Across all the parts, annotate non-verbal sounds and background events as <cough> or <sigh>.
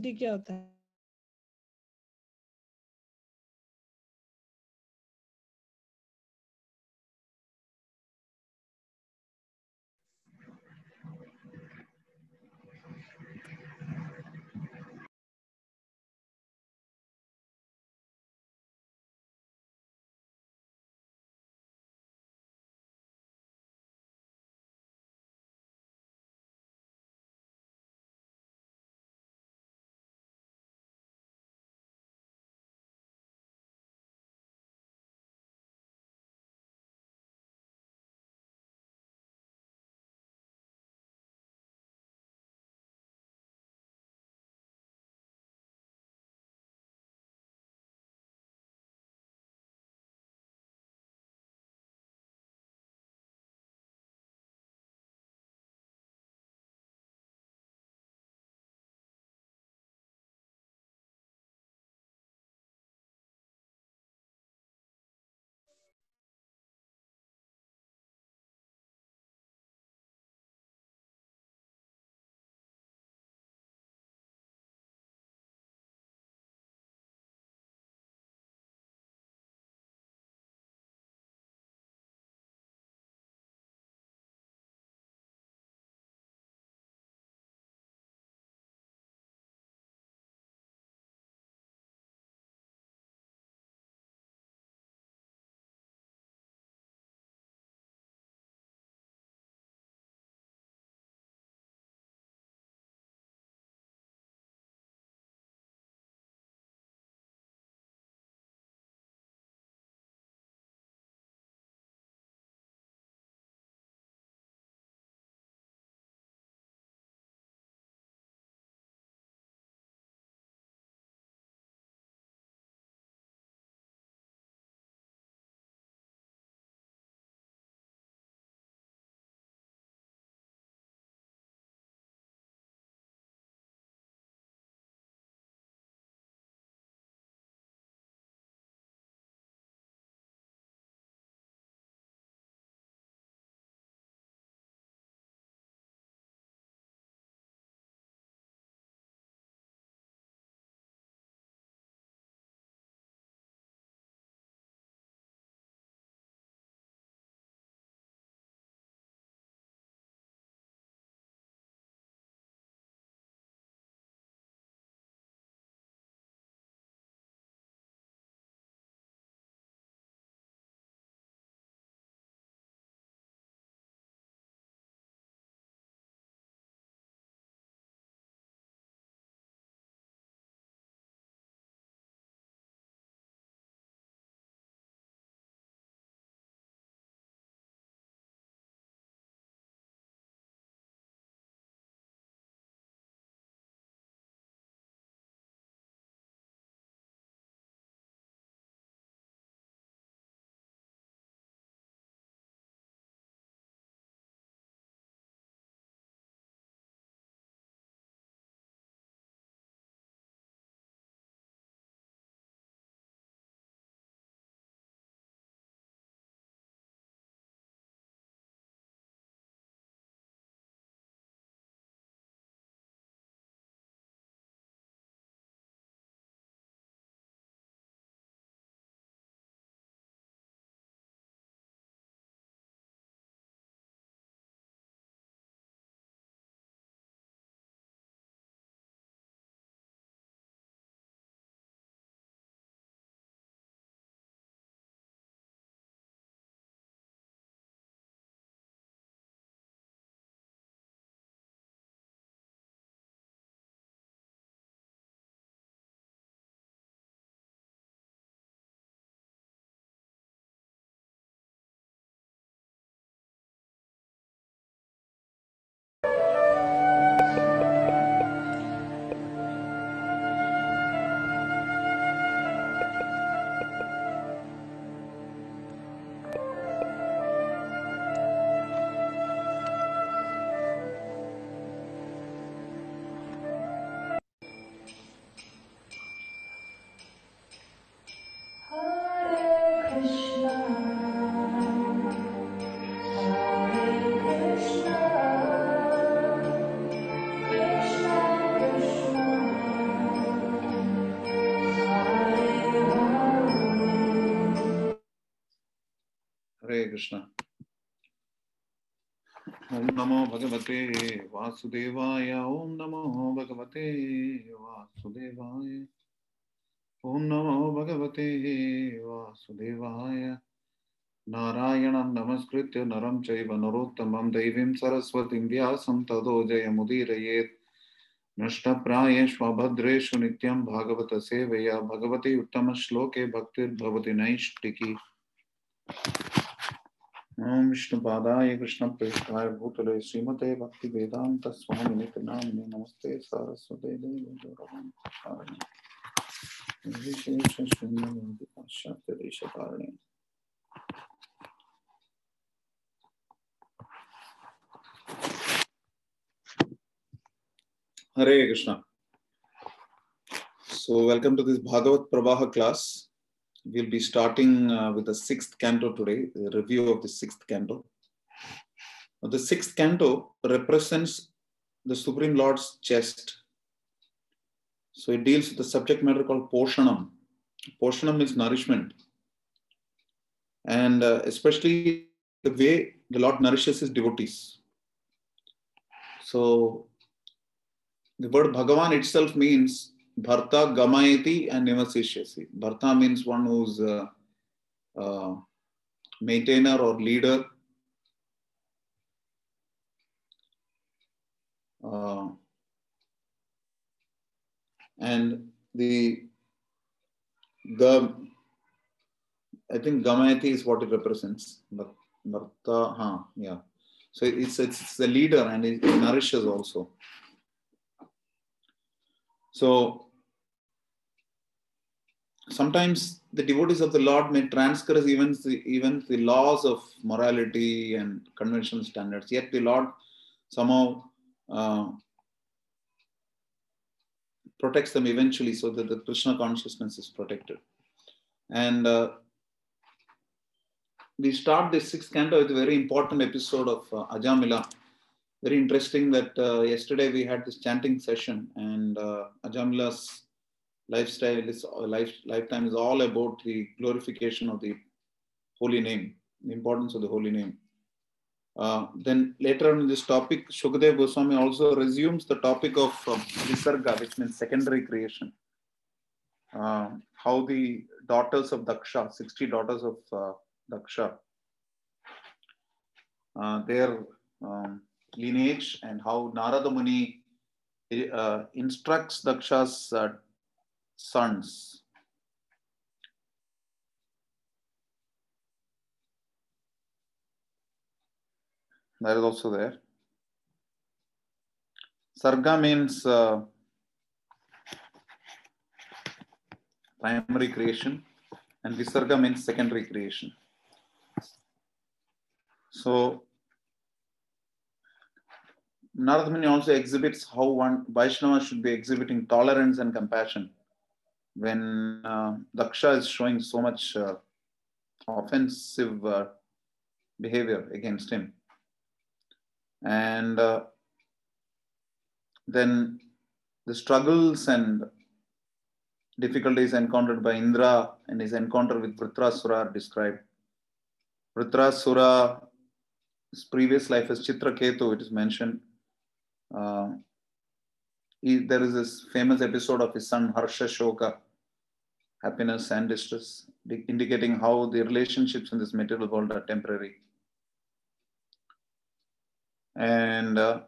क्या होता है। कृष्ण। ओम नमो भगवते वासुदेवाय, ओम नमो भगवते वासुदेवाय, ओम नमो भगवते वासुदेवाय। नारायणं नमस्कृत्य नरं चैव नरोत्तमं दैवीं सरस्वतीं व्यासं ततो जयमुदीरयेत्। नष्टप्रायेष्वभद्रेषु नित्यं भागवतसेवया भगवति उत्तमश्लोके भक्तिर्भवति नैष्टिकी ओम विष्णु पादाय कृष्ण प्रेष्ठाय भूतले श्रीमते भक्ति वेदांत स्वामी नामिने नमस्ते सारस्वते देश Hare Krishna. So welcome to this Bhagavat Pravah class We'll be starting uh, with the sixth canto today, review of the sixth canto. The sixth canto represents the Supreme Lord's chest. So, it deals with the subject matter called Poshanam. Poshanam is nourishment. And uh, especially the way the Lord nourishes his devotees. So, the word Bhagavan itself means Bharta Gamayati and Nivasishyasi. Bharta means one who's a, a maintainer or leader. Uh, and the the I think Gamayati is what it represents. Bharta, huh, yeah. So it's it's the leader and it nourishes also. So sometimes the devotees of the Lord may transgress even the, even the laws of morality and conventional standards. Yet the Lord somehow uh, protects them eventually so that the Krishna consciousness is protected. And uh, we start this sixth canto with a very important episode of uh, Ajamila very interesting that uh, yesterday we had this chanting session and uh, Ajamila's lifestyle is life lifetime is all about the glorification of the holy name, the importance of the holy name. Uh, then later on in this topic, Shukadev Goswami also resumes the topic of Visarga, which means secondary creation. Uh, how the daughters of Daksha, 60 daughters of uh, Daksha, uh, their um, lineage and how Narada Muni uh, instructs Daksha's uh, sons. That is also there. Sarga means uh, primary creation and Visarga means secondary creation. So Narada Muni also exhibits how one Vaishnava should be exhibiting tolerance and compassion when uh, Daksha is showing so much uh, offensive uh, behavior against him. And uh, then the struggles and difficulties encountered by Indra and his encounter with Vritrasura are described. Vritrasura's previous life as Chitra Chitraketu, it is mentioned. Uh, he, there is this famous episode of his son Harsha Shoka, happiness and distress, indicating how the relationships in this material world are temporary. And uh,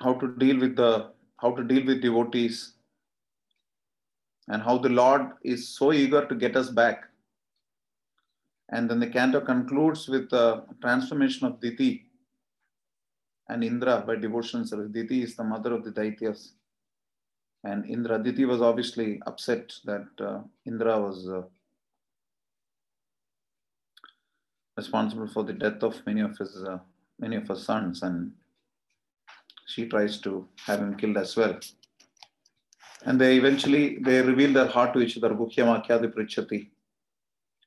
how to deal with the how to deal with devotees and how the Lord is so eager to get us back. And then the canto concludes with the transformation of Diti, and Indra by devotion service. Diti is the mother of the Daityas. And Indra, Diti was obviously upset that uh, Indra was uh, responsible for the death of many of his uh, many of her sons, and she tries to have him killed as well. And they eventually they reveal their heart to each other. Bhukyamakyadi prichati.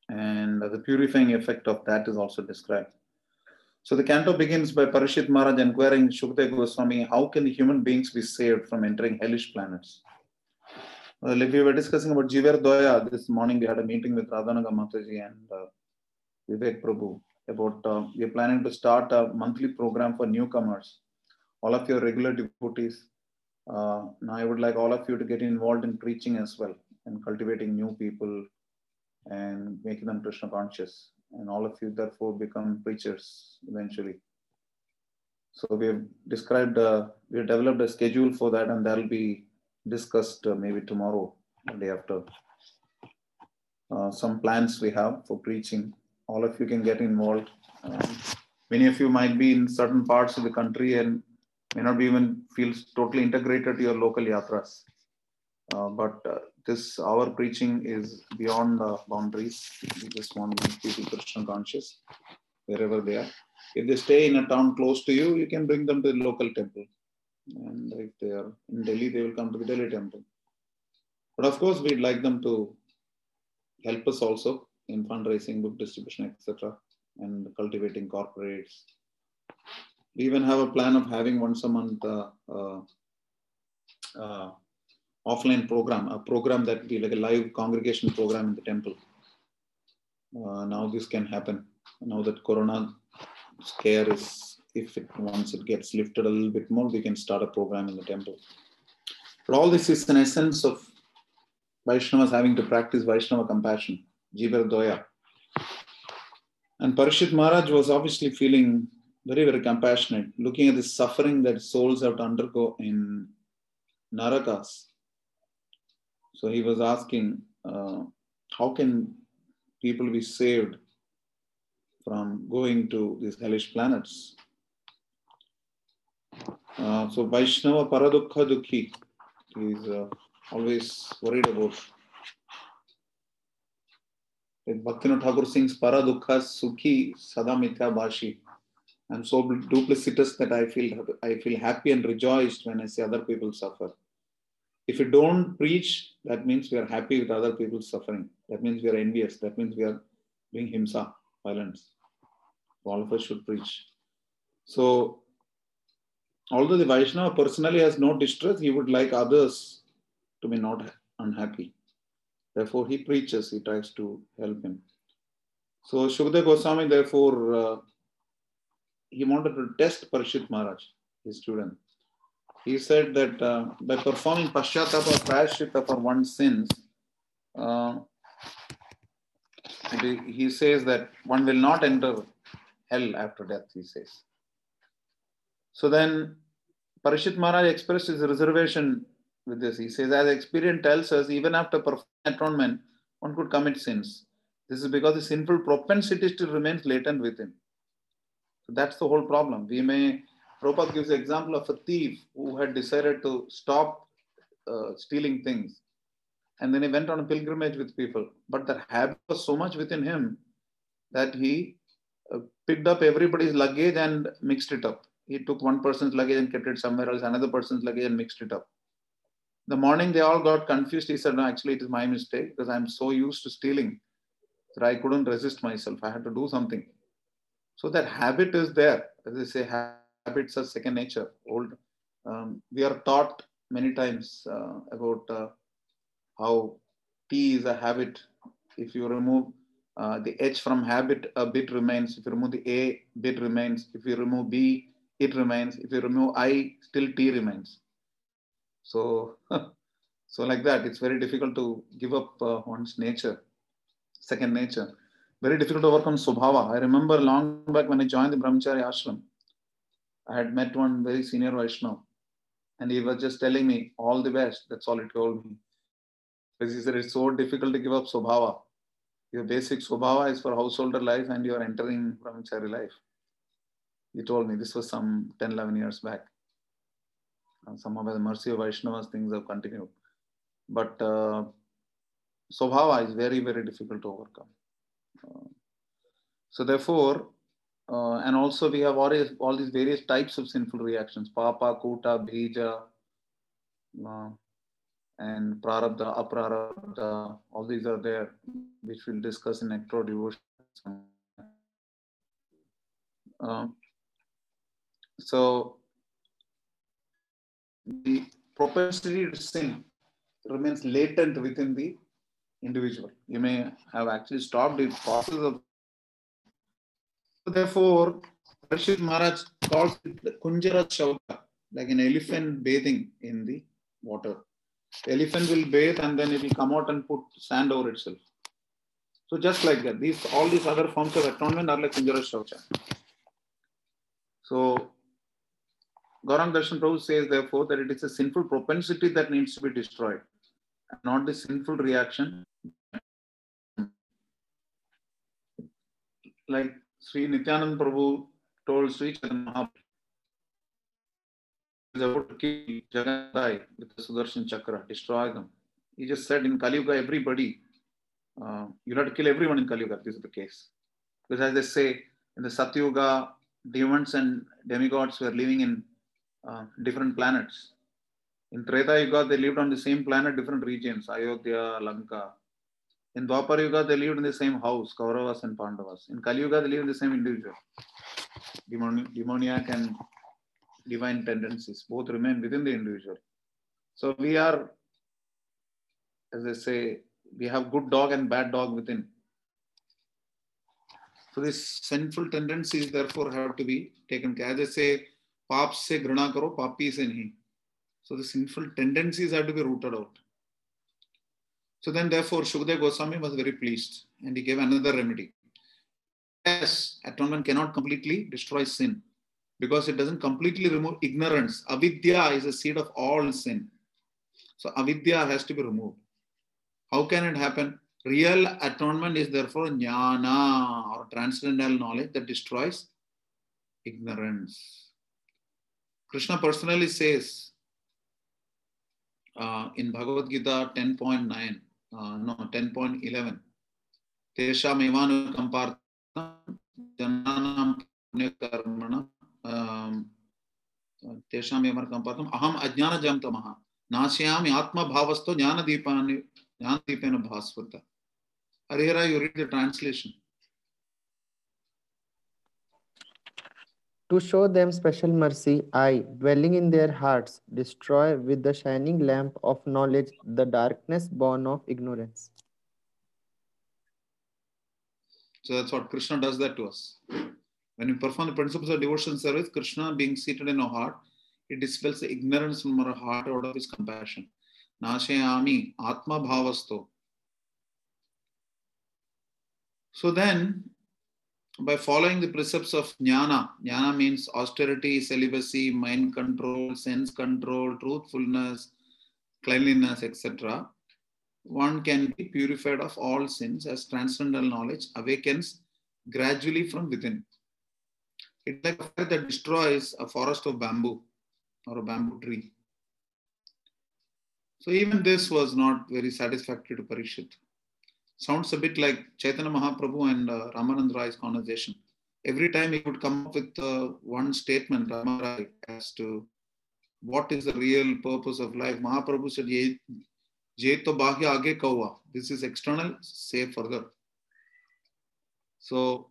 And the purifying effect of that is also described. So the canto begins by Parishit Maharaj inquiring Shukdev Goswami, how can human beings be saved from entering hellish planets? Well, if we were discussing about Jiver Doya, this morning we had a meeting with Radhanaga Mataji and uh, Vivek Prabhu, about uh, we're planning to start a monthly program for newcomers. All of your regular devotees. Uh, now, I would like all of you to get involved in preaching as well and cultivating new people and making them Krishna conscious. And all of you, therefore, become preachers eventually. So we have described, uh, we have developed a schedule for that, and that'll be discussed uh, maybe tomorrow, the day after. Uh, some plans we have for preaching. All of you can get involved. Um, many of you might be in certain parts of the country and may not be even feel totally integrated to your local yatras. Uh, but uh, this our preaching is beyond the boundaries. We just want to make people Krishna conscious wherever they are. If they stay in a town close to you, you can bring them to the local temple. And if they are in Delhi, they will come to the Delhi temple. But of course, we'd like them to help us also in fundraising, book distribution, etc., and cultivating corporates. We even have a plan of having once a month uh, uh, uh, offline program, a program that will be like a live congregation program in the temple. Uh, now this can happen. Now that Corona scare is, if it once it gets lifted a little bit more, we can start a program in the temple. But all this is an essence of Vaishnavas having to practice Vaishnava compassion, Jivar Doya. And Parishit Maharaj was obviously feeling very, very compassionate, looking at the suffering that souls have to undergo in Narakas. So he was asking, uh, how can people be saved from going to these hellish planets? Uh, so Vaishnava Paradukha Dukhi is uh, always worried about. Like Bhaktivinoda Thakur sings Paradukha Sukhi Sadamithya Bashi. I'm so duplicitous that I feel I feel happy and rejoiced when I see other people suffer. If we don't preach, that means we are happy with other people's suffering. That means we are envious. That means we are doing himsa, violence. All of us should preach. So, although the Vaishnava personally has no distress, he would like others to be not unhappy. Therefore, he preaches, he tries to help him. So, Shukdev Goswami, therefore, uh, he wanted to test Parishit Maharaj, his student. He said that uh, by performing Pashyatapa Prayashita for one's sins, uh, he says that one will not enter hell after death, he says. So then Parishit Maharaj expressed his reservation with this. He says, as experience tells us, even after perfect atonement, one could commit sins. This is because the sinful propensity still remains latent within. So that's the whole problem. We may, Prabhupada gives the example of a thief who had decided to stop uh, stealing things. And then he went on a pilgrimage with people. But that habit was so much within him that he uh, picked up everybody's luggage and mixed it up. He took one person's luggage and kept it somewhere else, another person's luggage and mixed it up. The morning they all got confused. He said, No, actually, it is my mistake because I'm so used to stealing that I couldn't resist myself. I had to do something. So that habit is there. As they say, habits are second nature. Old. Um, we are taught many times uh, about uh, how T is a habit. If you remove uh, the H from habit, a bit remains. If you remove the A, bit remains. If you remove B, it remains. If you remove I, still T remains. So, <laughs> so like that, it's very difficult to give up uh, one's nature, second nature. Very difficult to overcome Swabhava. I remember long back when I joined the Brahmachari ashram, I had met one very senior Vaishnava, and he was just telling me all the best. That's all he told me. Because he said it's so difficult to give up Swabhava. Your basic Swabhava is for householder life, and you are entering Brahmachari life. He told me this was some 10, 11 years back. And somehow by the mercy of Vaishnavas, things have continued. But uh, Swabhava is very, very difficult to overcome. Uh, so therefore, uh, and also we have all, all these various types of sinful reactions, papa, kuta, bija, uh, and prarabdha, aprarabdha, all these are there, which we'll discuss in nectar devotion. Uh, so the propensity to sin remains latent within the individual. You may have actually stopped the process of therefore, Parishit Maharaj calls it the Kunjara Shaucha, like an elephant bathing in the water. The elephant will bathe and then it will come out and put sand over itself. So just like that, these all these other forms of atonement are like Kunjara Shaucha. So Gaurang Darshan Prabhu says therefore that it is a sinful propensity that needs to be destroyed, not the sinful reaction. Like Sri Nityanand Prabhu told Sri Chaitanya Mahaprabhu, about to kill Jagannath with the Sudarshan Chakra, destroy them. He just said in Kali Yuga, everybody, uh, you have to kill everyone in Kali Yuga. This is the case. Because as they say, in the Satyuga, demons and demigods were living in uh, different planets. In Treta Yuga, they lived on the same planet, different regions, Ayodhya, Lanka. In Dwapar Yuga, they lived in the same house, Kauravas and Pandavas. In Kali Yuga, they lived in the same individual. Demon, demoniac and divine tendencies both remain within the individual. So we are, as they say, we have good dog and bad dog within. So these sinful tendencies therefore have to be taken care. As they say, paap se grana karo, papi se nahi. So the sinful tendencies have to be rooted out. So then therefore Shukdev Goswami was very pleased and he gave another remedy. Yes, atonement cannot completely destroy sin because it doesn't completely remove ignorance. Avidya is a seed of all sin. So avidya has to be removed. How can it happen? Real atonement is therefore jnana or transcendental knowledge that destroys ignorance. Krishna personally says uh, in Bhagavad Gita 10.9, uh, no 10.11 तेषामेवानुकम्पार्थं जनानां पुण्यकर्मण तेषामेवानुकम्पार्थम् अहम् अज्ञानजन्तमः नाशयामि आत्मभावस्तु ज्ञानदीपानि ज्ञानदीपेन भास्वत Harihara you read the translation To show them special mercy, I, dwelling in their hearts, destroy with the shining lamp of knowledge the darkness born of ignorance. so that's what krishna does that to us. When we perform the principles of devotion service krishna being seated in our heart it dispels the ignorance from our heart out of his compassion. Nashayami atma bhavasto so then by following the precepts of jnana jnana means austerity celibacy mind control sense control truthfulness cleanliness etc one can be purified of all sins as transcendental knowledge awakens gradually from within. It's like a fire that destroys a forest of bamboo or a bamboo tree. So even this was not very satisfactory to Parishit sounds a bit like Chaitanya Mahaprabhu and uh, Ramanand Rai's conversation. Every time he would come up with uh, one statement, Ramarai, as to what is the real purpose of life. Mahaprabhu said, Ye, ye to bahya kawa. This is external, say further. So,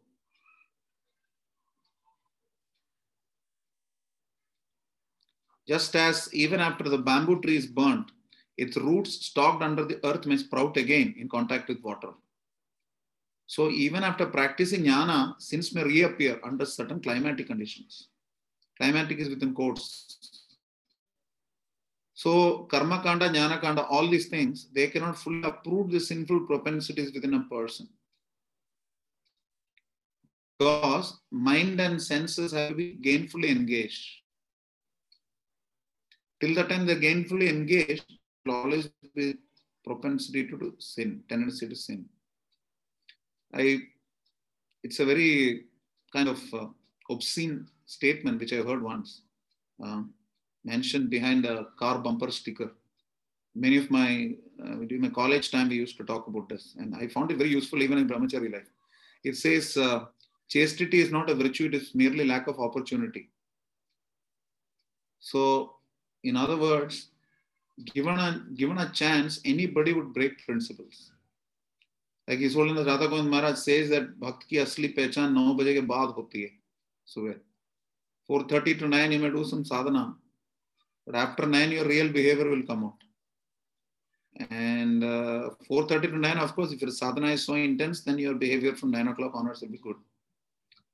just as even after the bamboo tree is burnt, its roots stalked under the earth may sprout again in contact with water so even after practicing jnana sins may reappear under certain climatic conditions climatic is within quotes so karma kanda, jnana kanda, all these things, they cannot fully uproot the sinful propensities within a person. Because mind and senses have to be gainfully engaged. Till the time they're gainfully engaged, will always be propensity to do sin, tendency to sin. I, it's a very kind of uh, obscene statement which I heard once. Um, mentioned behind a car bumper sticker. Many of my, uh, during my college time, we used to talk about this, and I found it very useful even in brahmachari life. It says, uh, chastity is not a virtue, it is merely lack of opportunity. So, in other words, given a, given a chance, anybody would break principles. Like his Holiness Radha Govind Maharaj says that bhakt ki asli pehchan 9 baje ke baad hoti hai, subah. 4.30 to 9, you may do some sadhana, but after 9, your real behavior will come out. And uh, 4.30 to 9, of course, if your sadhana is so intense, then your behavior from 9 o'clock onwards will be good.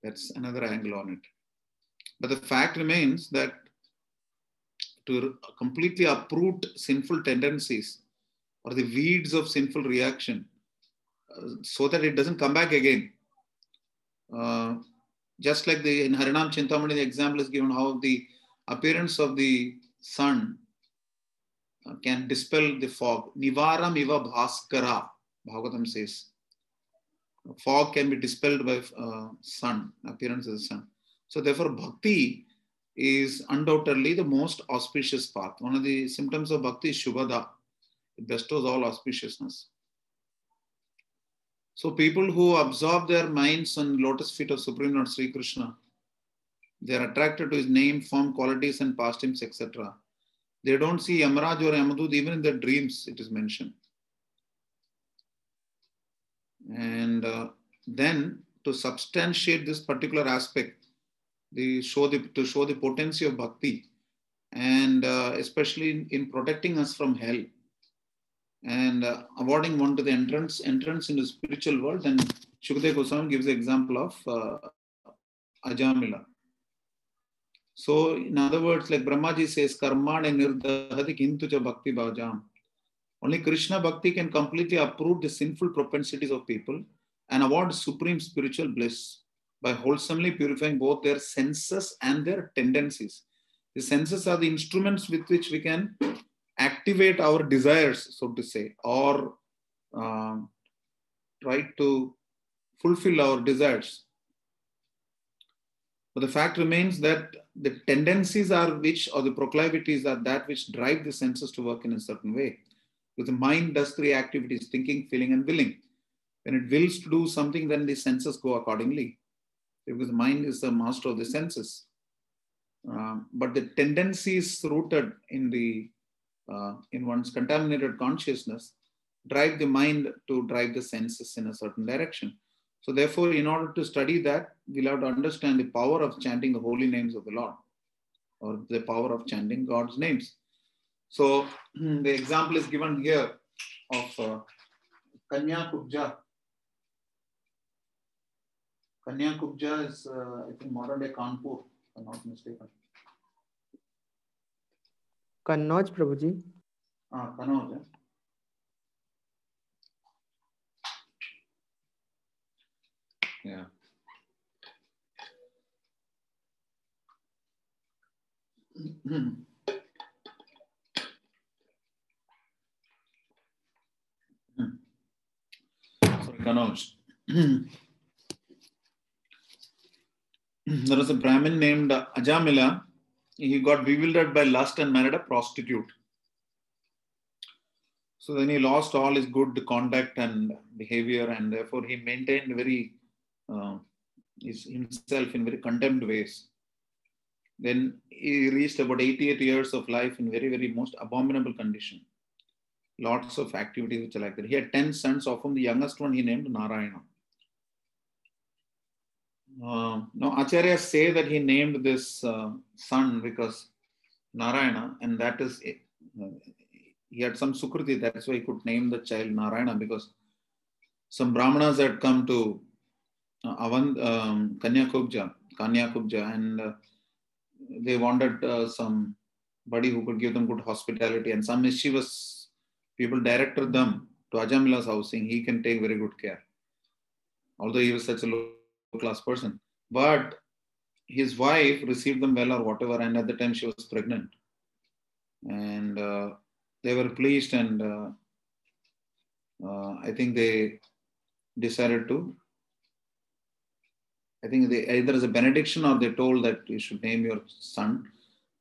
That's another angle on it. But the fact remains that to completely uproot sinful tendencies or the weeds of sinful reaction uh, so that it doesn't come back again. Uh, just like the in Harinam Chintamani, the example is given how the appearance of the sun uh, can dispel the fog. Niharam iva bhaskara, Bhagavatam says. Fog can be dispelled by uh, sun, appearance of the sun. So therefore, bhakti is undoubtedly the most auspicious path. One of the symptoms of bhakti is shubhada. It bestows all auspiciousness. So people who absorb their minds on lotus feet of Supreme Lord Sri Krishna, they are attracted to his name, form, qualities, and pastimes, etc. They don't see Yamaraj or Yamadud even in their dreams, it is mentioned. And uh, then to substantiate this particular aspect, they show the, to show the potency of bhakti, and uh, especially in, in, protecting us from hell and uh, awarding one to the entrance entrance into the spiritual world. And Shukdev Goswami gives the example of uh, Ajamila. So, in other words, like Brahmaji says, Karmane nirdahati kintuja bhakti bhajam. Only Krishna bhakti can completely uproot the sinful propensities of people and award supreme spiritual bliss by wholesomely purifying both their senses and their tendencies. The senses are the instruments with which we can activate our desires, so to say, or um, try to fulfill our desires. But the fact remains that the tendencies are which, or the proclivities are that which drive the senses to work in a certain way. Because the mind does three activities thinking, feeling, and willing. When it wills to do something, then the senses go accordingly. Because the mind is the master of the senses. Um, but the tendencies rooted in the uh, in one's contaminated consciousness drive the mind to drive the senses in a certain direction. So therefore, in order to study that, we'll have to understand the power of chanting the holy names of the Lord or the power of chanting God's names. So <clears throat> the example is given here of uh, Kanya Kubja. Kanya Kubja is, uh, I think, modern day Kanpur, if I'm not mistaken. Kannauj, Prabhuji. Ah, Kannauj. Eh? Yeah. Sorry, Kannauj. There was a Brahmin named Ajamila. He got bewildered by lust and married a prostitute. So then he lost all his good conduct and behavior, and therefore he maintained very uh, his, himself in very condemned ways. Then he reached about 88 years of life in very, very most abominable condition. Lots of activities which are like that. He had 10 sons, of whom the youngest one he named Narayana. Uh, now, Acharyas say that he named this uh, son because Narayana, and that is, uh, he had some Sukriti, that's why he could name the child Narayana because some Brahmanas had come to uh, Avand, um, Kanyakubja, Kanyakubja, and uh, they wanted uh, somebody who could give them good hospitality, and some mischievous people directed them to Ajamila's housing. He can take very good care, although he was such a low class person. But his wife received them well or whatever, and at the time she was pregnant, and uh, they were pleased, and uh, uh, I think they decided to I think they either as a benediction or they told that you should name your son,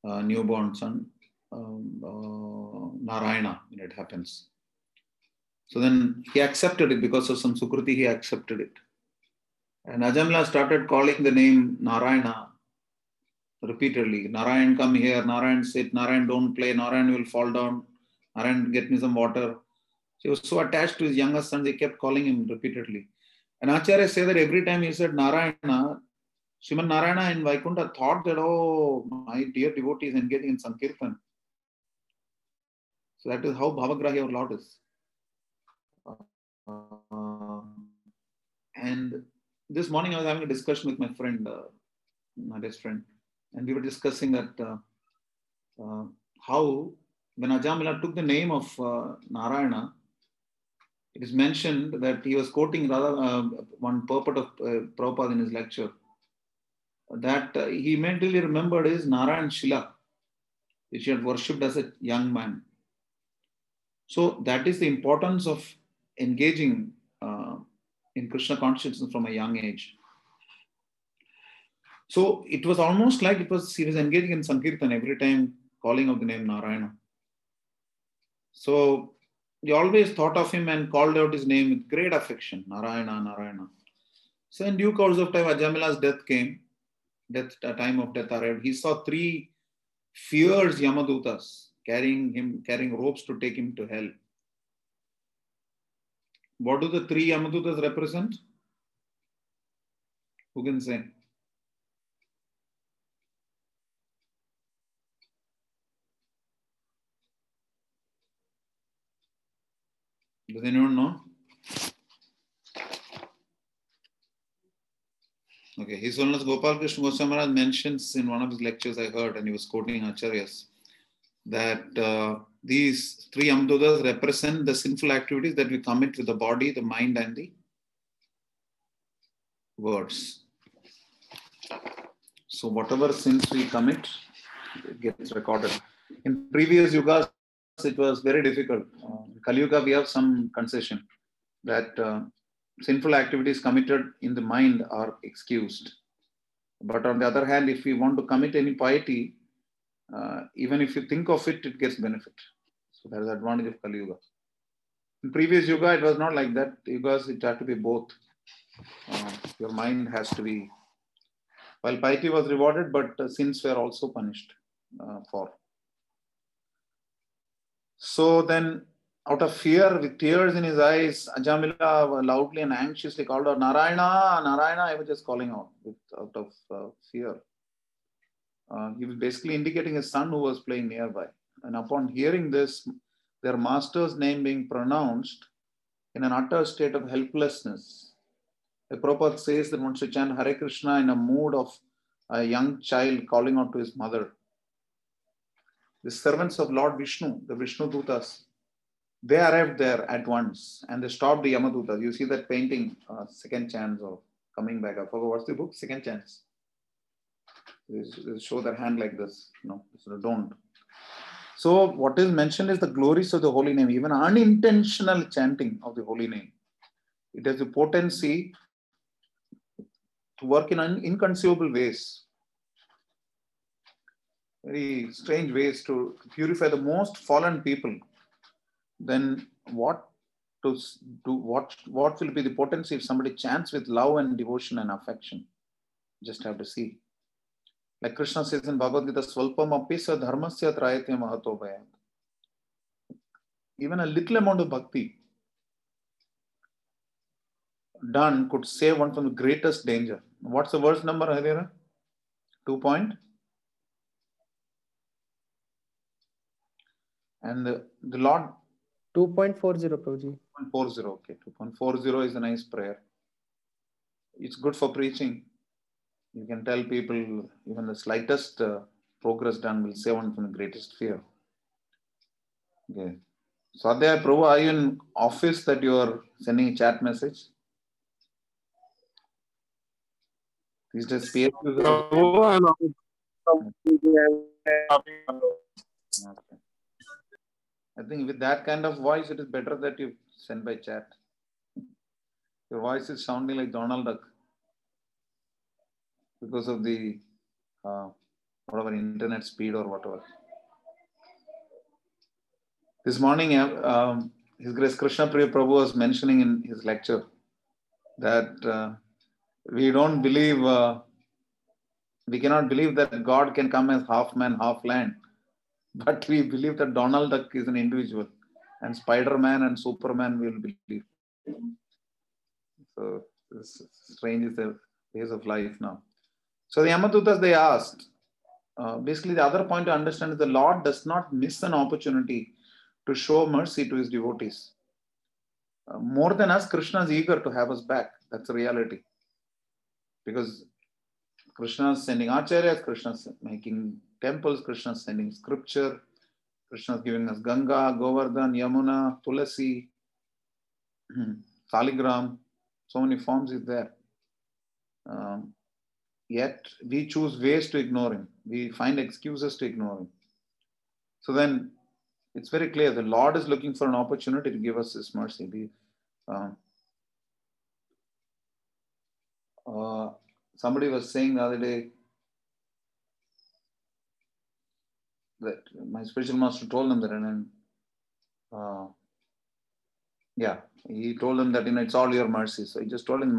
uh, newborn son, um, uh, Narayana when it happens. So then he accepted it because of some Sukruti, he accepted it. And Ajamila started calling the name Narayana repeatedly. Narayan, come here. Narayan, sit. Narayan, don't play. Narayan will fall down. Narayan, get me some water. He was so attached to his youngest son, they kept calling him repeatedly. And Acharya said that every time he said Narayana, Sriman Narayana in Vaikuntha thought that, oh, my dear devotee is engaging in Sankirtan. So that is how Bhavagrahi our Lord is. Uh, and this morning I was having a discussion with my friend, uh, my best friend, and we were discussing that uh, uh, how when Ajamila took the name of uh, Narayana, it is mentioned that he was quoting rather uh, one purport of uh, Prabhupada in his lecture that he mentally remembered is Narayan Shila, which he had worshipped as a young man. So that is the importance of engaging in Krishna consciousness from a young age. So it was almost like it was he was engaging in Sankirtan every time calling out the name Narayana. So he always thought of him and called out his name with great affection, Narayana, Narayana. So in due course of time, Ajamila's death came, death time of death arrived. He saw three fierce Yamadutas carrying him, carrying ropes to take him to hell. What do the three Yamadutas represent? Who can say? Does anyone know? Okay, His Holiness Gopal Krishna Goswami mentions in one of his lectures I heard, and he was quoting Acharyas, that uh, these three Yamadutas represent the sinful activities that we commit with the body, the mind, and the words. So, whatever sins we commit, it gets recorded. In previous yugas, it was very difficult. Uh, Kali Yuga, we have some concession that uh, sinful activities committed in the mind are excused. But on the other hand, if we want to commit any piety, uh, even if you think of it, it gets benefit. So that is the advantage of Kali Yuga. In previous Yuga, it was not like that. Yugas, it had to be both. Uh, your mind has to be, while piety was rewarded, but uh, sins were also punished uh, for. So then, out of fear, with tears in his eyes, Ajamila loudly and anxiously called out, Narayana, Narayana. I was just calling out with, out of uh, fear. Uh, he was basically indicating his son who was playing nearby. And upon hearing this, their master's name being pronounced in an utter state of helplessness, the Prabhupada says that one should chant Hare Krishna in a mood of a young child calling out to his mother. The servants of Lord Vishnu, the Vishnu Dutas, they arrived there at once and they stopped the Yamadutas. You see that painting, uh, second chance of coming back. I forgot what's the book? Second chance. Show their hand like this. No, so don't. So what is mentioned is the glories of the holy name, even unintentional chanting of the holy name. It has the potency to work in inconceivable ways, very strange ways to purify the most fallen people. Then what to do? What what will be the potency if somebody chants with love and devotion and affection? Just have to see. Like Krishna says in Bhagavad Gita, Swalpam apisa dharmasya trayate mahato bhayat. Even a little amount of bhakti done could save one from the greatest danger. What's the verse number, Harira? Two point. And the, the Lord 2.40 Prabhuji. 2.40, okay. 2.40 is a nice prayer. It's good for preaching. You can tell people even the slightest uh, progress done will save one from the greatest fear. Okay. Swadhyaya Prabhu, are you in office that you are sending a chat message? Is- Okay. I think with that kind of voice, it is better that you send by chat. Your voice is sounding like Donald Duck because of the uh, whatever internet speed or whatever. This morning, uh, um, His Grace Krishna Priya Prabhu was mentioning in his lecture that uh, we don't believe, uh, we cannot believe that God can come as half man, half land <laughs> but we believe that Donald Duck is an individual, and Spider Man and Superman will believe. So this strange is the ways of life now. So the Yamadutas they asked. Uh, basically, the other point to understand is the Lord does not miss an opportunity to show mercy to his devotees. Uh, more than us, Krishna is eager to have us back. That's the reality. because Krishna is sending acharyas, Krishna is making temples, Krishna is sending scripture, Krishna is giving us Ganga, Govardhan, Yamuna, Tulasi, <clears throat> Saligram, so many forms is there. Um, yet we choose ways to ignore him. We find excuses to ignore him. So then it's very clear the Lord is looking for an opportunity to give us His mercy. We, uh, uh, somebody was saying the other day that my spiritual master told them that, and then, uh, yeah, he told them that you know it's all your mercy. So he just told him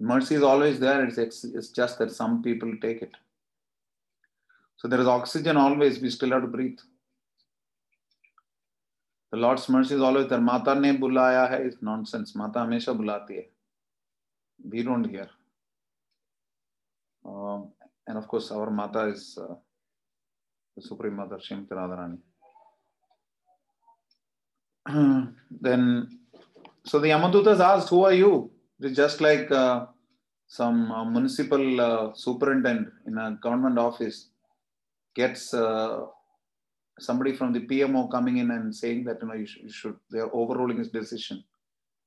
mercy is always there. It's it's just that some people take it. So there is oxygen always. We still have to breathe. The Lord's mercy is always there. Mata ne bulaya hai is nonsense. Mata hamesha bulati hai. We don't hear. Um, and of course, our Mata is uh, the Supreme Mother, Srimati Radharani. <clears throat> then, so the Yamadutas asked, Who are you? It's just like uh, some uh, municipal uh, superintendent in a government office gets uh, somebody from the PMO coming in and saying that you know you should, you should they are overruling his decision,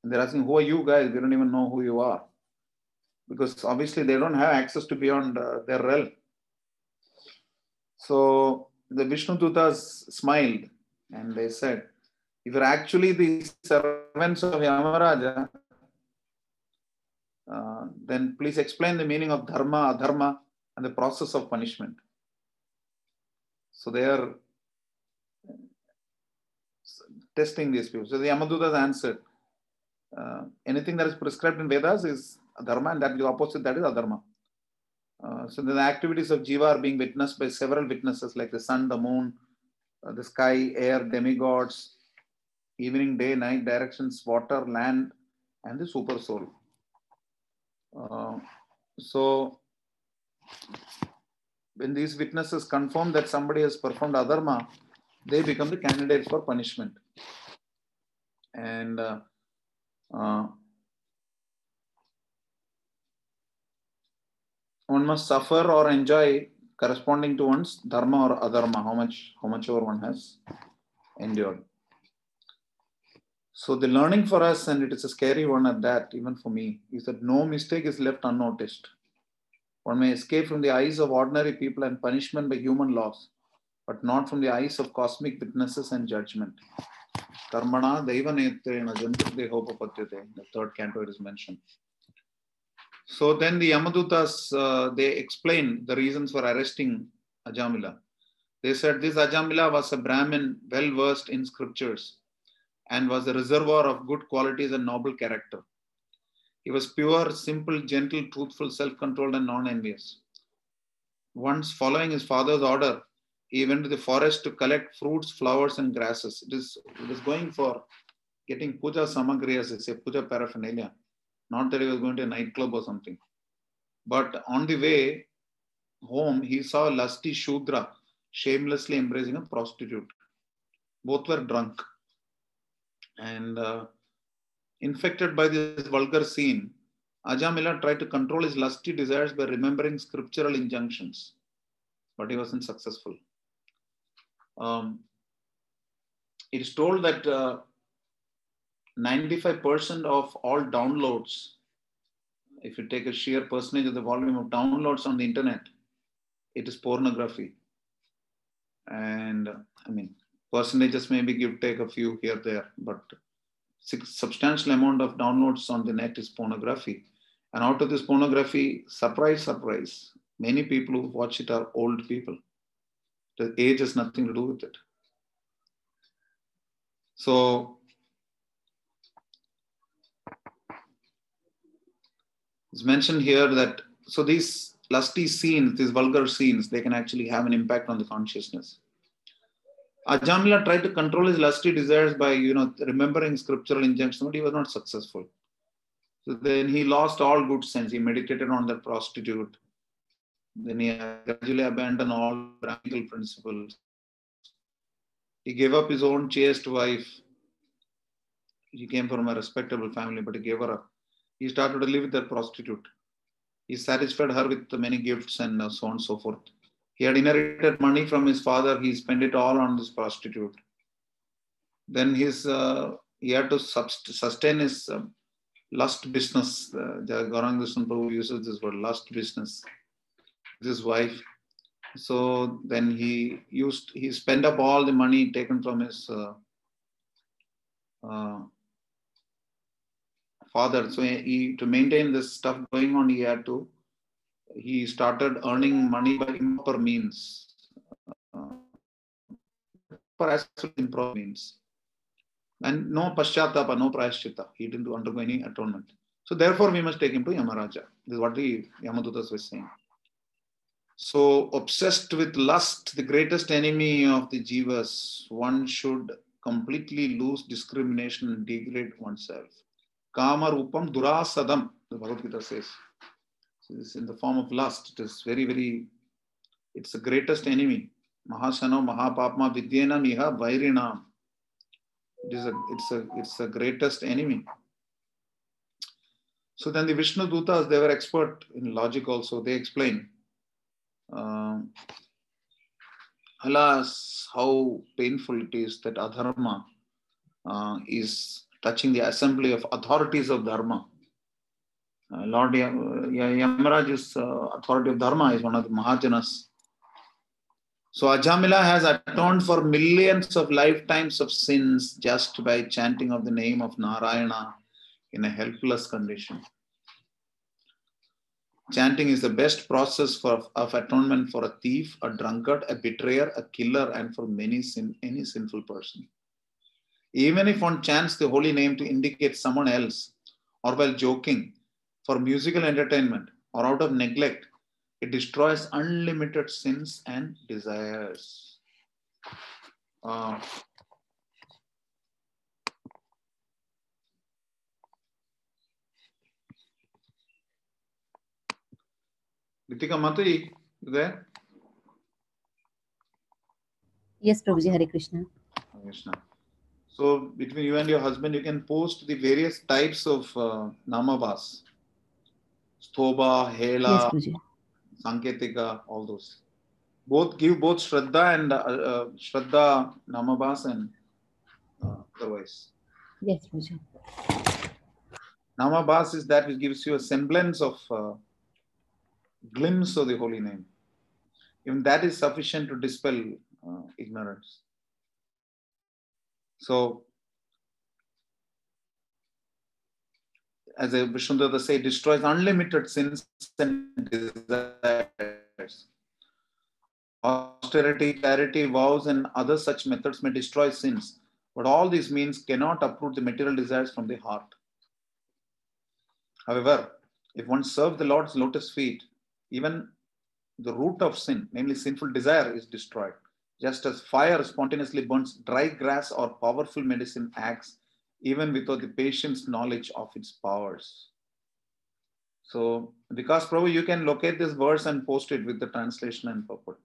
and they're asking who are you guys? We don't even know who you are, because obviously they don't have access to beyond uh, their realm. So the Vishnu Dutas smiled and they said, if you're actually the servants of Yamaraja, uh, then please explain the meaning of dharma, adharma, and the process of punishment. So they are testing these people. So the Yamadutas answered, uh, anything that is prescribed in Vedas is dharma, and that the opposite that is adharma. Uh, so the activities of jiva are being witnessed by several witnesses like the sun, the moon, uh, the sky, air, demigods, evening, day, night, directions, water, land, and the super soul. Uh, so when these witnesses confirm that somebody has performed adharma, they become the candidates for punishment. And uh, uh, one must suffer or enjoy corresponding to one's dharma or adharma, how much, how much one has endured. So the learning for us, and it is a scary one at that, even for me, is that no mistake is left unnoticed. One may escape from the eyes of ordinary people and punishment by human laws, but not from the eyes of cosmic witnesses and judgment. Karmana Daiva Netrena Jantudehopapatyate, the third canto it is mentioned. So then the Yamadutas, uh, they explain the reasons for arresting Ajamila. They said this Ajamila was a Brahmin well versed in scriptures and was a reservoir of good qualities and noble character. He was pure, simple, gentle, truthful, self controlled, and non envious. Once following his father's order, he went to the forest to collect fruits, flowers, and grasses. It is, it is going for getting puja samagri, as they say, puja paraphernalia. Not that he was going to a nightclub or something. But on the way home, he saw a lusty Shudra shamelessly embracing a prostitute. Both were drunk and uh, infected by this vulgar scene, Ajamila tried to control his lusty desires by remembering scriptural injunctions, but he wasn't successful. Um, it is told that uh, 95% of all downloads, if you take a sheer percentage of the volume of downloads on the internet, it is pornography. And I mean, percentages maybe give take a few here there but substantial amount of downloads on the net is pornography. And out of this pornography surprise surprise many people who watch it are old people. The age has nothing to do with it. So it's mentioned here that so these lusty scenes these vulgar scenes they can actually have an impact on the consciousness Ajamila tried to control his lusty desires by, you know, remembering scriptural injunctions, but he was not successful. So then he lost all good sense. He meditated on that prostitute. Then he gradually abandoned all practical principles. He gave up his own chaste wife. He came from a respectable family, but he gave her up. He started to live with that prostitute. he satisfied her with many gifts and so on and so forth. He had inherited money from his father. He spent it all on this prostitute. Then his uh, he had to sustain his um, lust business. Uh, Gauranga Krishna Prabhu uses this word lust business. His wife. So then he used he spent up all the money taken from his uh, uh, father. So he to maintain this stuff going on, he had to he started earning money by improper means. Uh, improper means. And no pashchatapa, no prayashchita. He didn't undergo any atonement. So therefore, we must take him to Yamaraja. This is what the Yamadutas was saying. So obsessed with lust, the greatest enemy of the jivas, one should completely lose discrimination and degrade oneself. Kama rupam durasadam, the Bhagavad Gita says. Is in the form of lust. It is very, very, it's the greatest enemy. Mahasano Mahapapma Vidyena Miha Vairinam. It is a, it's a, it's the greatest enemy. So then the Vishnu Dutas, they were expert in logic also. They explain, um, alas, how painful it is that adharma uh, is touching the assembly of authorities of dharma. Uh, Lord Yamaraj's uh, authority of dharma is one of the Mahajanas. So Ajamila has atoned for millions of lifetimes of sins just by chanting of the name of Narayana in a helpless condition. Chanting is the best process for, of atonement for a thief, a drunkard, a betrayer, a killer, and for many sin, any sinful person. Even if one chants the holy name to indicate someone else, or while joking, for musical entertainment, or out of neglect, it destroys unlimited sins and desires. Uh, Ritika Mataji, you there? Yes, Prabhuji, Hare Krishna. Hare Krishna. So between you and your husband, you can post the various types of uh, namabas. Sthoba, Hela, Yes, Sanketika, all those. Both give both Shraddha and uh, uh, Shraddha Namabas and uh, otherwise. Yes, Prabhuji. Namabas is that which gives you a semblance of uh, glimpse of the holy name. Even that is sufficient to dispel uh, ignorance. So, as a Vishnu Duta say, destroys unlimited sins and desires. Austerity, charity, vows, and other such methods may destroy sins, but all these means cannot uproot the material desires from the heart. However, if one serves the Lord's lotus feet, even the root of sin, namely sinful desire, is destroyed. Just as fire spontaneously burns dry grass or powerful medicine acts even without the patient's knowledge of its powers. So, because Prabhu, you can locate this verse and post it with the translation and purport.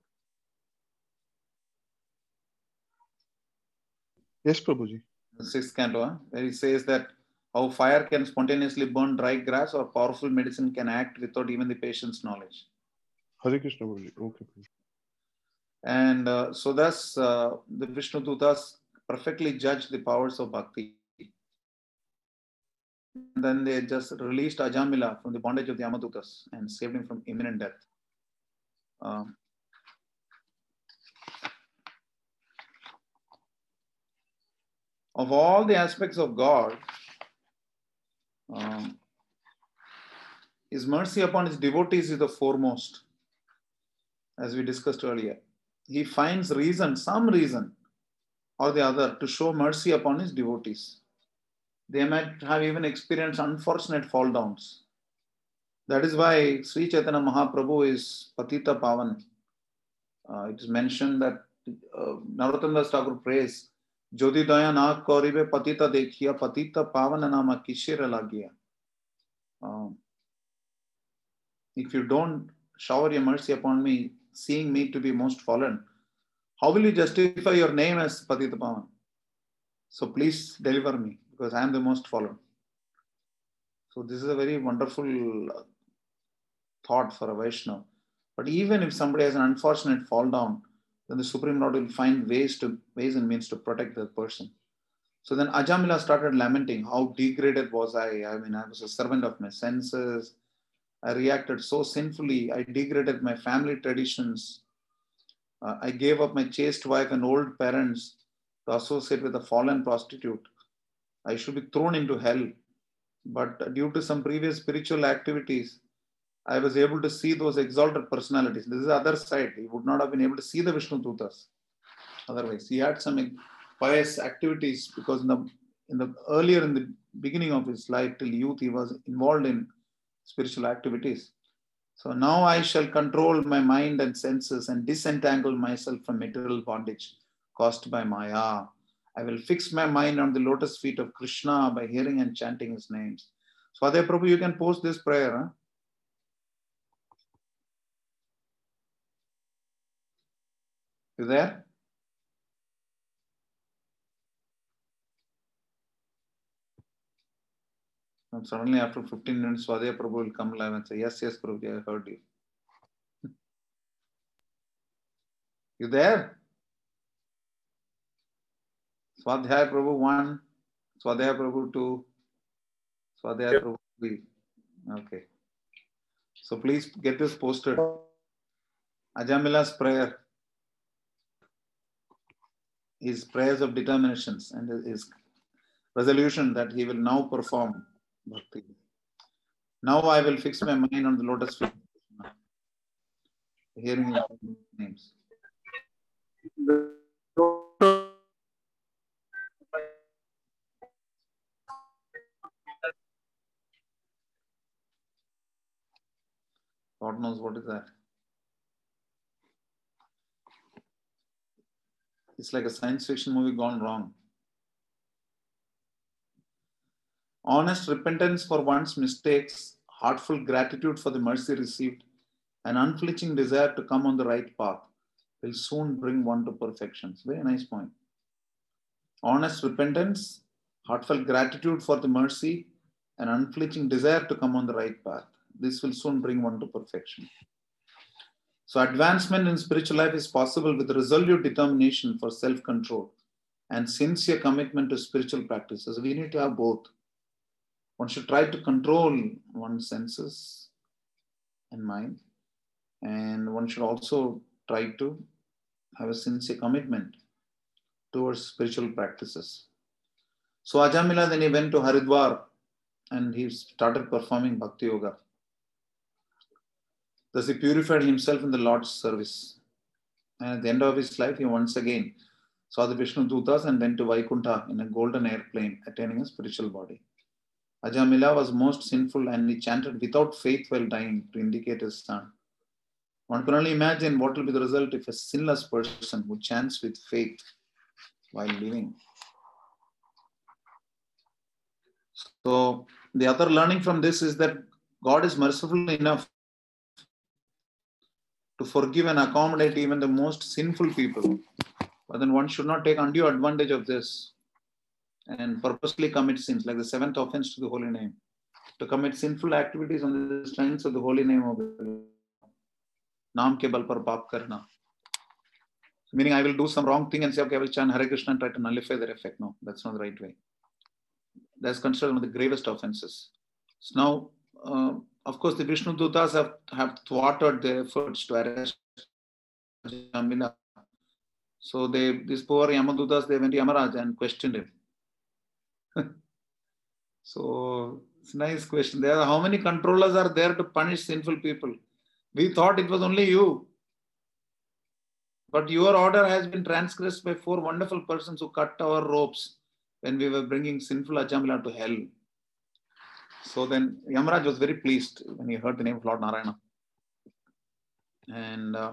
Yes, Prabhuji. The sixth canto, huh? where he says that how fire can spontaneously burn dry grass or powerful medicine can act without even the patient's knowledge. Hare Krishna, Prabhuji. Okay. And uh, so thus uh, the Vishnu Dutas perfectly judge the powers of bhakti. And then they just released Ajamila from the bondage of the Yamadutas and saved him from imminent death. Um, of all the aspects of God, um, his mercy upon his devotees is the foremost, as we discussed earlier. He finds reason, some reason or the other, to show mercy upon his devotees. They might have even experienced unfortunate fall downs. That is why Sri Chaitanya Mahaprabhu is Patita Pavan. Uh, it is mentioned that uh, Narottam Thakur prays, Jodi Daya Na Koribe Patita Dekhiya Patita Pavana Nama Kishira Lagiya. Um, if you don't shower your mercy upon me, seeing me to be most fallen, how will you justify your name as Patita Pavan? So please deliver me because I am the most fallen. So this is a very wonderful thought for a Vaishnava. But even if somebody has an unfortunate fall down, then the Supreme Lord will find ways to ways and means to protect that person. So then Ajamila started lamenting, how degraded was I? I mean, I was a servant of my senses. I reacted so sinfully. I degraded my family traditions. Uh, I gave up my chaste wife and old parents to associate with a fallen prostitute. I should be thrown into hell. But due to some previous spiritual activities, I was able to see those exalted personalities. This is the other side. He would not have been able to see the Vishnu Dutas. Otherwise, he had some pious activities because in the in the earlier in the beginning of his life till youth, he was involved in spiritual activities. So now I shall control my mind and senses and disentangle myself from material bondage caused by Maya. I will fix my mind on the lotus feet of Krishna by hearing and chanting his names. Swadhyaya Prabhu, you can post this prayer. Huh? You there? And suddenly after 15 minutes, Swadhyaya Prabhu will come live and say, Yes, yes, Prabhuji, I heard you. <laughs> You there? Swadhyaya Prabhu 1, Swadhyaya Prabhu 2, Swadhyaya Prabhu 3. Okay. So please get this posted. Ajamila's prayer, his prayers of determinations and his resolution that he will now perform bhakti. Now I will fix my mind on the lotus feet. Hearing names. Knows what is that. It's like a science fiction movie gone wrong. Honest repentance for one's mistakes, heartful gratitude for the mercy received, and unflinching desire to come on the right path will soon bring one to perfection. Very nice point. Honest repentance, heartfelt gratitude for the mercy, and unflinching desire to come on the right path. This will soon bring one to perfection. So, advancement in spiritual life is possible with resolute determination for self control and sincere commitment to spiritual practices. We need to have both. One should try to control one's senses and mind, and one should also try to have a sincere commitment towards spiritual practices. So, Ajamila then he went to Haridwar and he started performing Bhakti Yoga. Thus, he purified himself in the Lord's service. And at the end of his life, he once again saw the Vishnu Dutas and went to Vaikuntha in a golden airplane, attaining a spiritual body. Ajamila was most sinful and he chanted without faith while dying to indicate his son. One can only imagine what will be the result if a sinless person who chants with faith while living. So, the other learning from this is that God is merciful enough to forgive and accommodate even the most sinful people. But then one should not take undue advantage of this and purposely commit sins, like the seventh offense to the holy name, to commit sinful activities on the strength of the holy name of the Naam ke par karna. Meaning, I will do some wrong thing and say, okay, I will chant Hare Krishna and try to nullify their effect. No, that's not the right way. That's considered one of the gravest offenses. So now, uh, of course, the Vishnu Dutas have, have thwarted their efforts to arrest Ajamila. So they, these poor Yamadutas, they went to Yamaraj and questioned him. <laughs> so it's a nice question. There how many controllers are there to punish sinful people? We thought it was only you. But your order has been transgressed by four wonderful persons who cut our ropes when we were bringing sinful Ajamila to hell. So then Yamaraj was very pleased when he heard the name of Lord Narayana. And uh,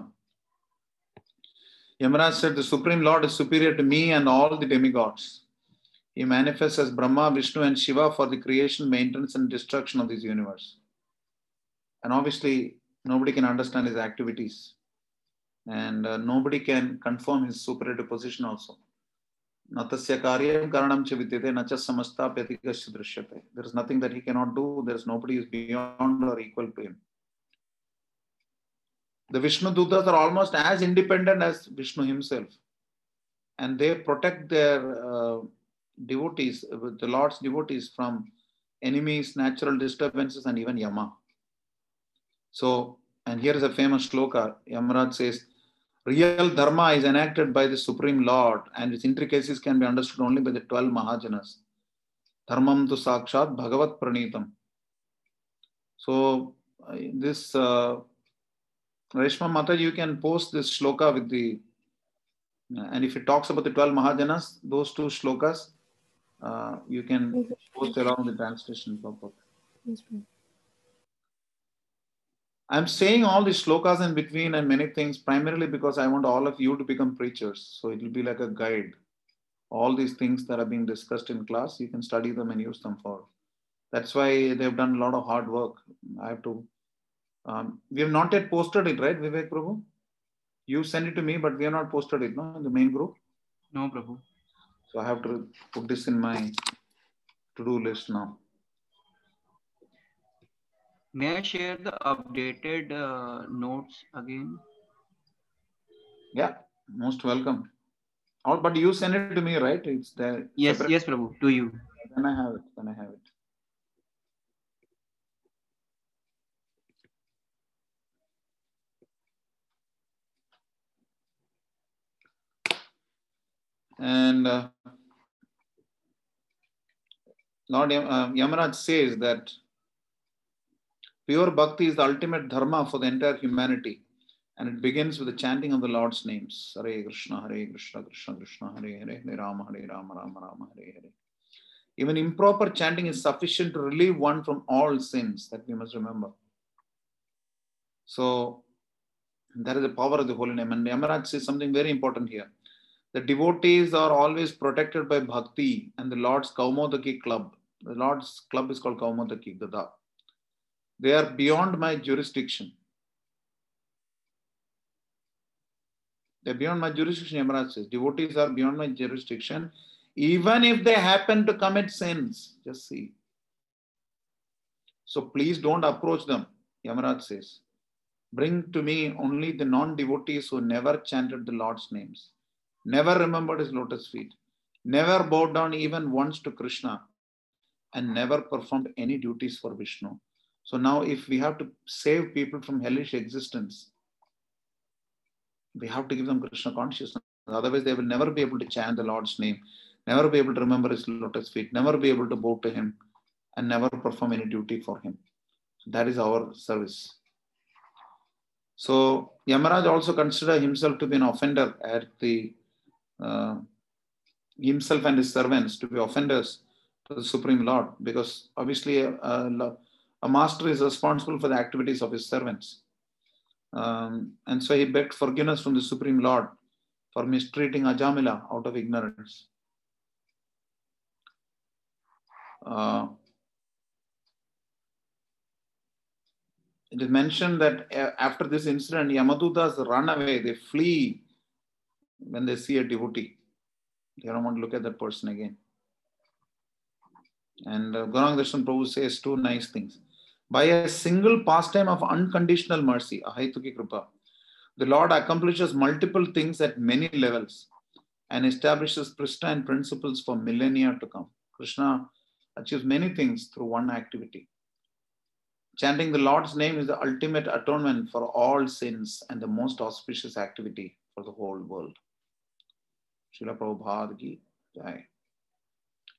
Yamaraj said, The Supreme Lord is superior to me and all the demigods. He manifests as Brahma, Vishnu, and Shiva for the creation, maintenance, and destruction of this universe. And obviously, nobody can understand his activities. And uh, nobody can confirm his superior position also. Is nothing that he cannot do. There is nobody is beyond or equal to him. The Vishnu Dutas are almost as independent as Vishnu himself. And they protect their uh, devotees, the Lord's devotees from enemies, natural disturbances, and even Yama. So, and here is a famous shloka. Yamaraj says, Real dharma is enacted by the Supreme Lord, and its intricacies can be understood only by the 12 Mahajanas. Dharmam tu sakshat bhagavat pranitam. So, uh, this uh, Reshma Mataji, you can post this shloka with the, and if it talks about the 12 Mahajanas, those two shlokas, uh, you can post along the translation. Yes. I'm saying all these slokas in between and many things primarily because I want all of you to become preachers. So it will be like a guide. All these things that are being discussed in class, you can study them and use them for. That's why they've done a lot of hard work. I have to. Um, we have not yet posted it, right, Vivek Prabhu? You send it to me, but we have not posted it, no, in the main group. No, Prabhu. So I have to put this in my to-do list now. May I share the updated uh, notes again? Yeah, most welcome. All, but you send it to me, right? It's there. Yes, separate- yes, Prabhu. To you. Then I have it. Then I have it. And uh, Lord Yam- uh, Yamaraj says that pure bhakti is the ultimate dharma for the entire humanity. And it begins with the chanting of the Lord's names. Hare Krishna, Hare Krishna, Krishna Krishna, Hare Hare, Hare Rama, Hare Rama, Rama Rama, Hare Hare. Even improper chanting is sufficient to relieve one from all sins, that we must remember. So, that is the power of the holy name. And Yamaraj says something very important here. The devotees are always protected by bhakti and the Lord's Kaumodaki club. The Lord's club is called Kaumodaki Gada. They are beyond my jurisdiction. They're beyond my jurisdiction, Yamaraj says. Devotees are beyond my jurisdiction, even if they happen to commit sins. Just see. So please don't approach them, Yamaraj says. Bring to me only the non devotees who never chanted the Lord's names, never remembered his lotus feet, never bowed down even once to Krishna, and never performed any duties for Vishnu. So now, if we have to save people from hellish existence, we have to give them Krishna consciousness. Otherwise, they will never be able to chant the Lord's name, never be able to remember his lotus feet, never be able to bow to him, and never perform any duty for him. That is our service. So Yamaraj also considered himself to be an offender at the uh, himself and his servants to be offenders to the Supreme Lord, because obviously a, a, a master is responsible for the activities of his servants. Um, and so he begged forgiveness from the Supreme Lord for mistreating Ajamila out of ignorance. Uh, it is mentioned that uh, after this incident, Yamadutas run away, they flee when they see a devotee. They don't want to look at that person again. And uh, Gaurang Prabhu says two nice things. By a single pastime of unconditional mercy, Ahaituki Kripa, the Lord accomplishes multiple things at many levels and establishes pristine principles for millennia to come. Krishna achieves many things through one activity. Chanting the Lord's name is the ultimate atonement for all sins and the most auspicious activity for the whole world. Srila Prabhupada ki jai.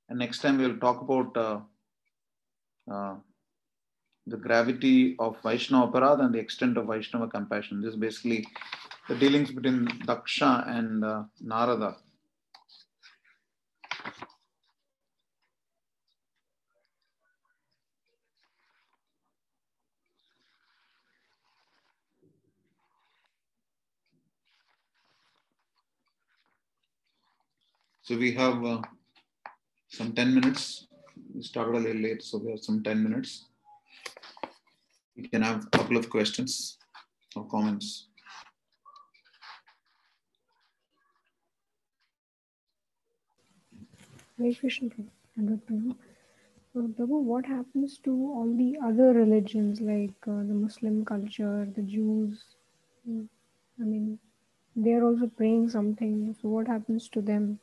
And next time we'll talk about uh, uh, the gravity of Vaishnava Aparad and the extent of Vaishnava compassion. This is basically the dealings between Daksha and uh, Narada. So we have uh, some 10 minutes. We started a little late, so we have some 10 minutes. We can have a couple of questions or comments. Krishna Prabhu. Prabhu. Uh, Prabhu, what happens to all the other religions like uh, the Muslim culture, the Jews, I mean, they are also praying something. So what happens to them?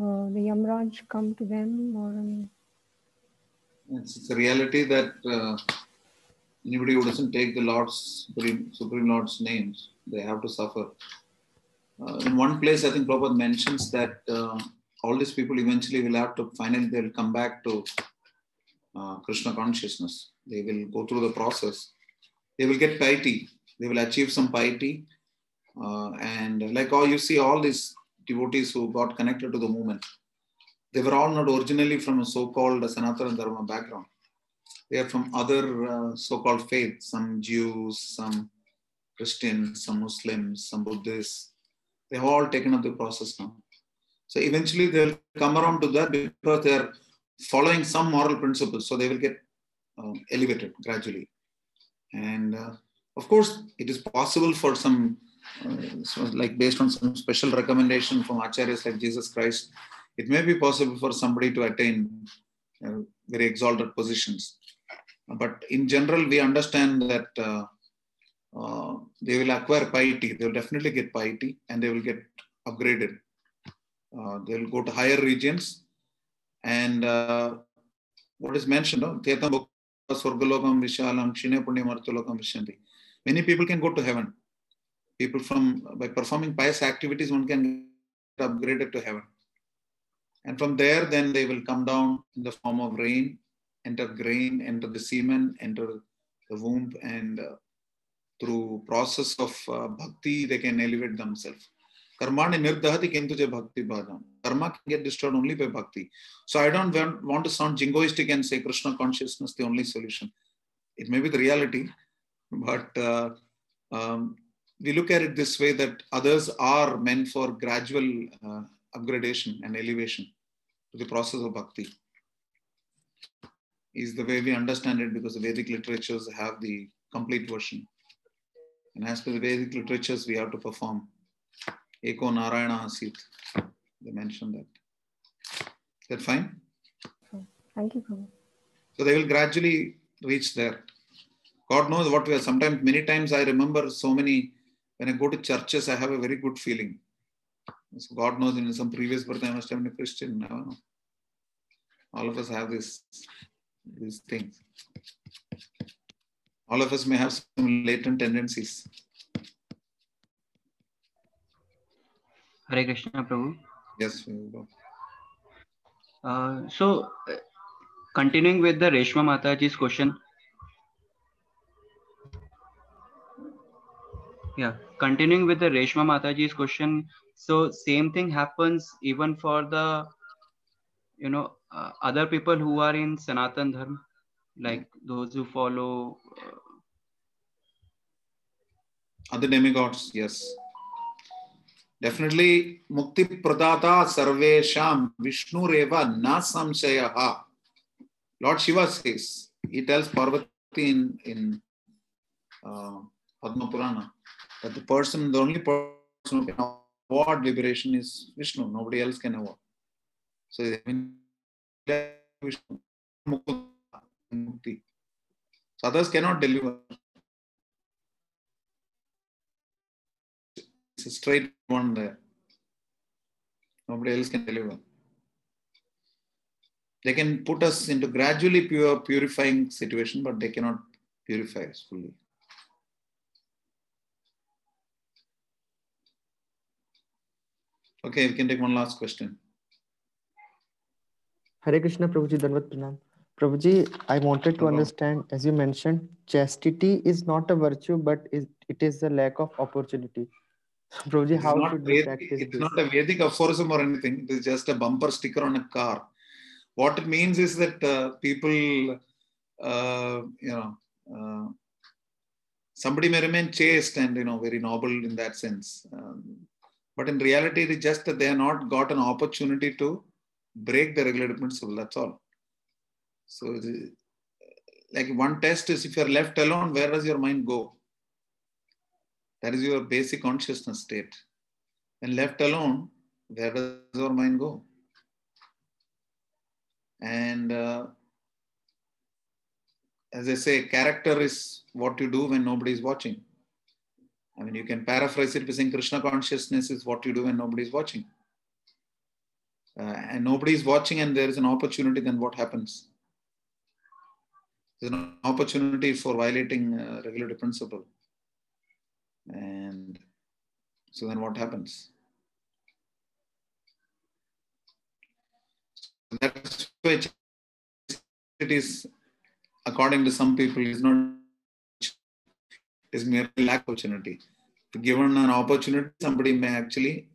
Uh, the Yamraj come to them, or I mean, It's, it's a reality that uh, anybody who doesn't take the Lord's Supreme, Supreme Lord's names, they have to suffer. Uh, in one place, I think Prabhupada mentions that uh, all these people eventually will have to finally they'll come back to uh, Krishna consciousness. They will go through the process. They will get piety. They will achieve some piety. Uh, and like all you see, all these devotees who got connected to the movement, they were all not originally from a so-called Sanatana Dharma background. They are from other uh, so-called faiths, some Jews, some Christians, some Muslims, some Buddhists. They have all taken up the process now. So eventually they'll come around to that because they are following some moral principles. So they will get uh, elevated gradually. And uh, of course, it is possible for some, uh, so like based on some special recommendation from acharyas like Jesus Christ, it may be possible for somebody to attain uh, very exalted positions. But in general, we understand that uh, uh, they will acquire piety. They will definitely get piety and they will get upgraded. Uh, they will go to higher regions. And uh, what is mentioned, Vishalam. Many people can go to heaven. People from, by performing pious activities, one can get upgraded to heaven. And from there, then they will come down in the form of rain, enter grain, enter the semen, enter the womb, and uh, through process of uh, bhakti, they can elevate themselves. Karmani nirdahati kintu bhakti bhajam. Karma can get destroyed only by bhakti. So I don't want, want to sound jingoistic and say Krishna consciousness the only solution. It may be the reality, but uh, um, we look at it this way that others are meant for gradual uh, upgradation and elevation to the process of bhakti. Is the way we understand it because the Vedic literatures have the complete version. And as per the Vedic literatures, we have to perform Eko Narayana Asit. They mentioned that. Is that fine? thank you, Prabhu. So they will gradually reach there. God knows what we are. Sometimes, many times, I remember so many, when I go to churches, I have a very good feeling. So God knows in some previous birth, I must have been a Christian. I don't know. All of us have this, these things. All of us may have some latent tendencies. Hare Krishna, Prabhu. Yes, we will go. Uh, so, uh, continuing with the Reshma Mataji's question. Yeah, continuing with the Reshma Mataji's question. So, same thing happens even for the, you know, uh, other people who are in Sanatan Dharma, like those who follow. Uh, Other demigods, yes. Definitely, Mukti Pradata Sarvesham Vishnur Eva Na Samshayaha. Lord Shiva says, he tells Parvati in, in uh, Padma Purana that the person, the only person who can award liberation is Vishnu. Nobody else can award. So, Vishnu, Mukti. So others cannot deliver. It's a straight one there. Nobody else can deliver. They can put us into gradually pure purifying situation, but they cannot purify us fully. Okay, we can take one last question. Hare Krishna, Prabhuji, Danvat Pranam. Prabhuji, I wanted to Hello. understand, as you mentioned, chastity is not a virtue, but it is a lack of opportunity. Prabhuji, It's how should we practice it's this? not a Vedic aphorism or anything. It is just a bumper sticker on a car. What it means is that uh, people, uh, you know, uh, somebody may remain chaste and you know very noble in that sense, um, but in reality, it is just that they have not got an opportunity to break the regulated principle. That's all. So, like one test is if you are left alone, where does your mind go? That is your basic consciousness state. When left alone, where does your mind go? And uh, as I say, character is what you do when nobody is watching. I mean, you can paraphrase it by saying Krishna consciousness is what you do when nobody is watching. Uh, and nobody is watching, and there is an opportunity, then what happens? There's an opportunity for violating uh, regulatory principle. And so then what happens? That's why it is, according to some people, is not is merely lack of opportunity. Given an opportunity, somebody may actually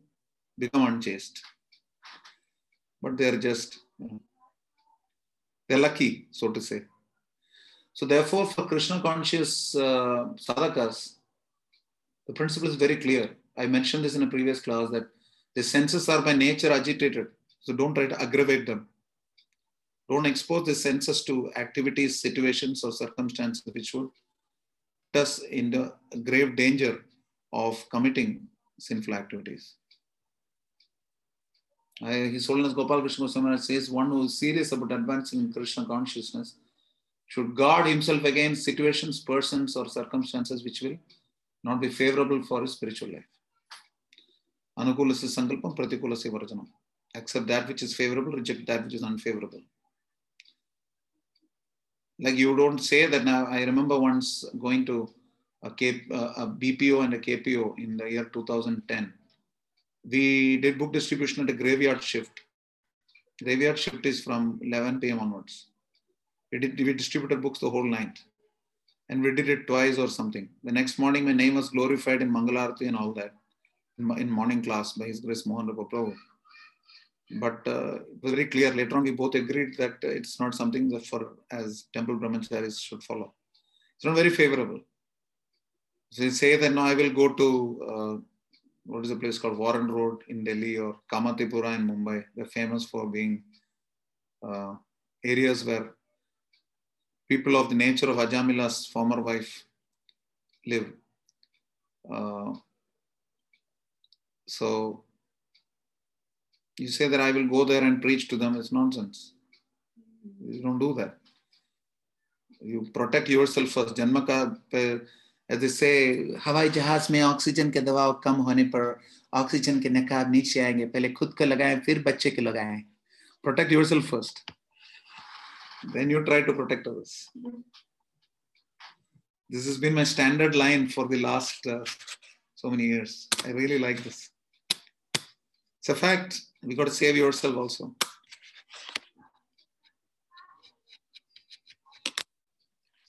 become unchaste. But they're just they're lucky, so to say. So therefore, for Krishna conscious uh, sadhakas, the principle is very clear. I mentioned this in a previous class that the senses are by nature agitated. So don't try to aggravate them. Don't expose the senses to activities, situations, or circumstances which would us in the grave danger of committing sinful activities. I, His Holiness Gopal Krishna Goswami says one who is serious about advancing in Krishna consciousness should guard himself against situations, persons, or circumstances which will not be favorable for his spiritual life. Anukulyasya sankalpam, pratikulyasya varjanam. Accept that which is favorable, reject that which is unfavorable. Like you don't say that now. I remember once going to a, BPO and a KPO in the year 2010. We did book distribution at a graveyard shift. Graveyard shift is from 11 p.m. onwards. We, did, we distributed books the whole night. And we did it twice or something. The next morning, my name was glorified in Mangalarti and all that in, in morning class by His Grace Mohan Prabhu. But uh, it was very clear. Later on, we both agreed that it's not something that for as temple brahmacharis should follow. It's not very favorable. So they say that now I will go to uh, what is the place called Warren Road in Delhi or Kamatipura in Mumbai. They're famous for being uh, areas where people of the nature of Ajamila's former wife live. Uh, so you say that I will go there and preach to them, it's nonsense. You don't do that. You protect yourself first. Janma ka, as they say, हवाई जहाज में oxygen के दबाव कम होने पर oxygen के नकाब नीचे आएंगे पहले खुद को लगाएं फिर बच्चे को लगाएं protect yourself first then you try to protect others this has been my standard line for the last uh, so many years i really like this it's a fact you got to save yourself also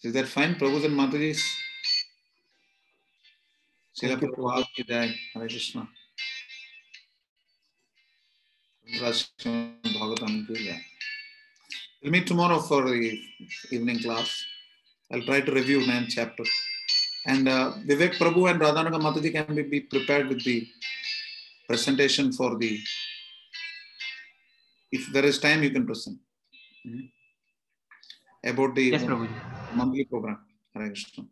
is that fine prabhus and matajis Srila Prabhupada ki jai. Hare Krishna. Bhagavatam ki jai. We'll meet tomorrow for the evening class. I'll try to review ninth chapter. And uh, Vivek Prabhu and Radhanaga Mataji can be, be prepared with the presentation for the. If there is time, you can present. Mm -hmm. About the Yes, monthly program. Hare Krishna.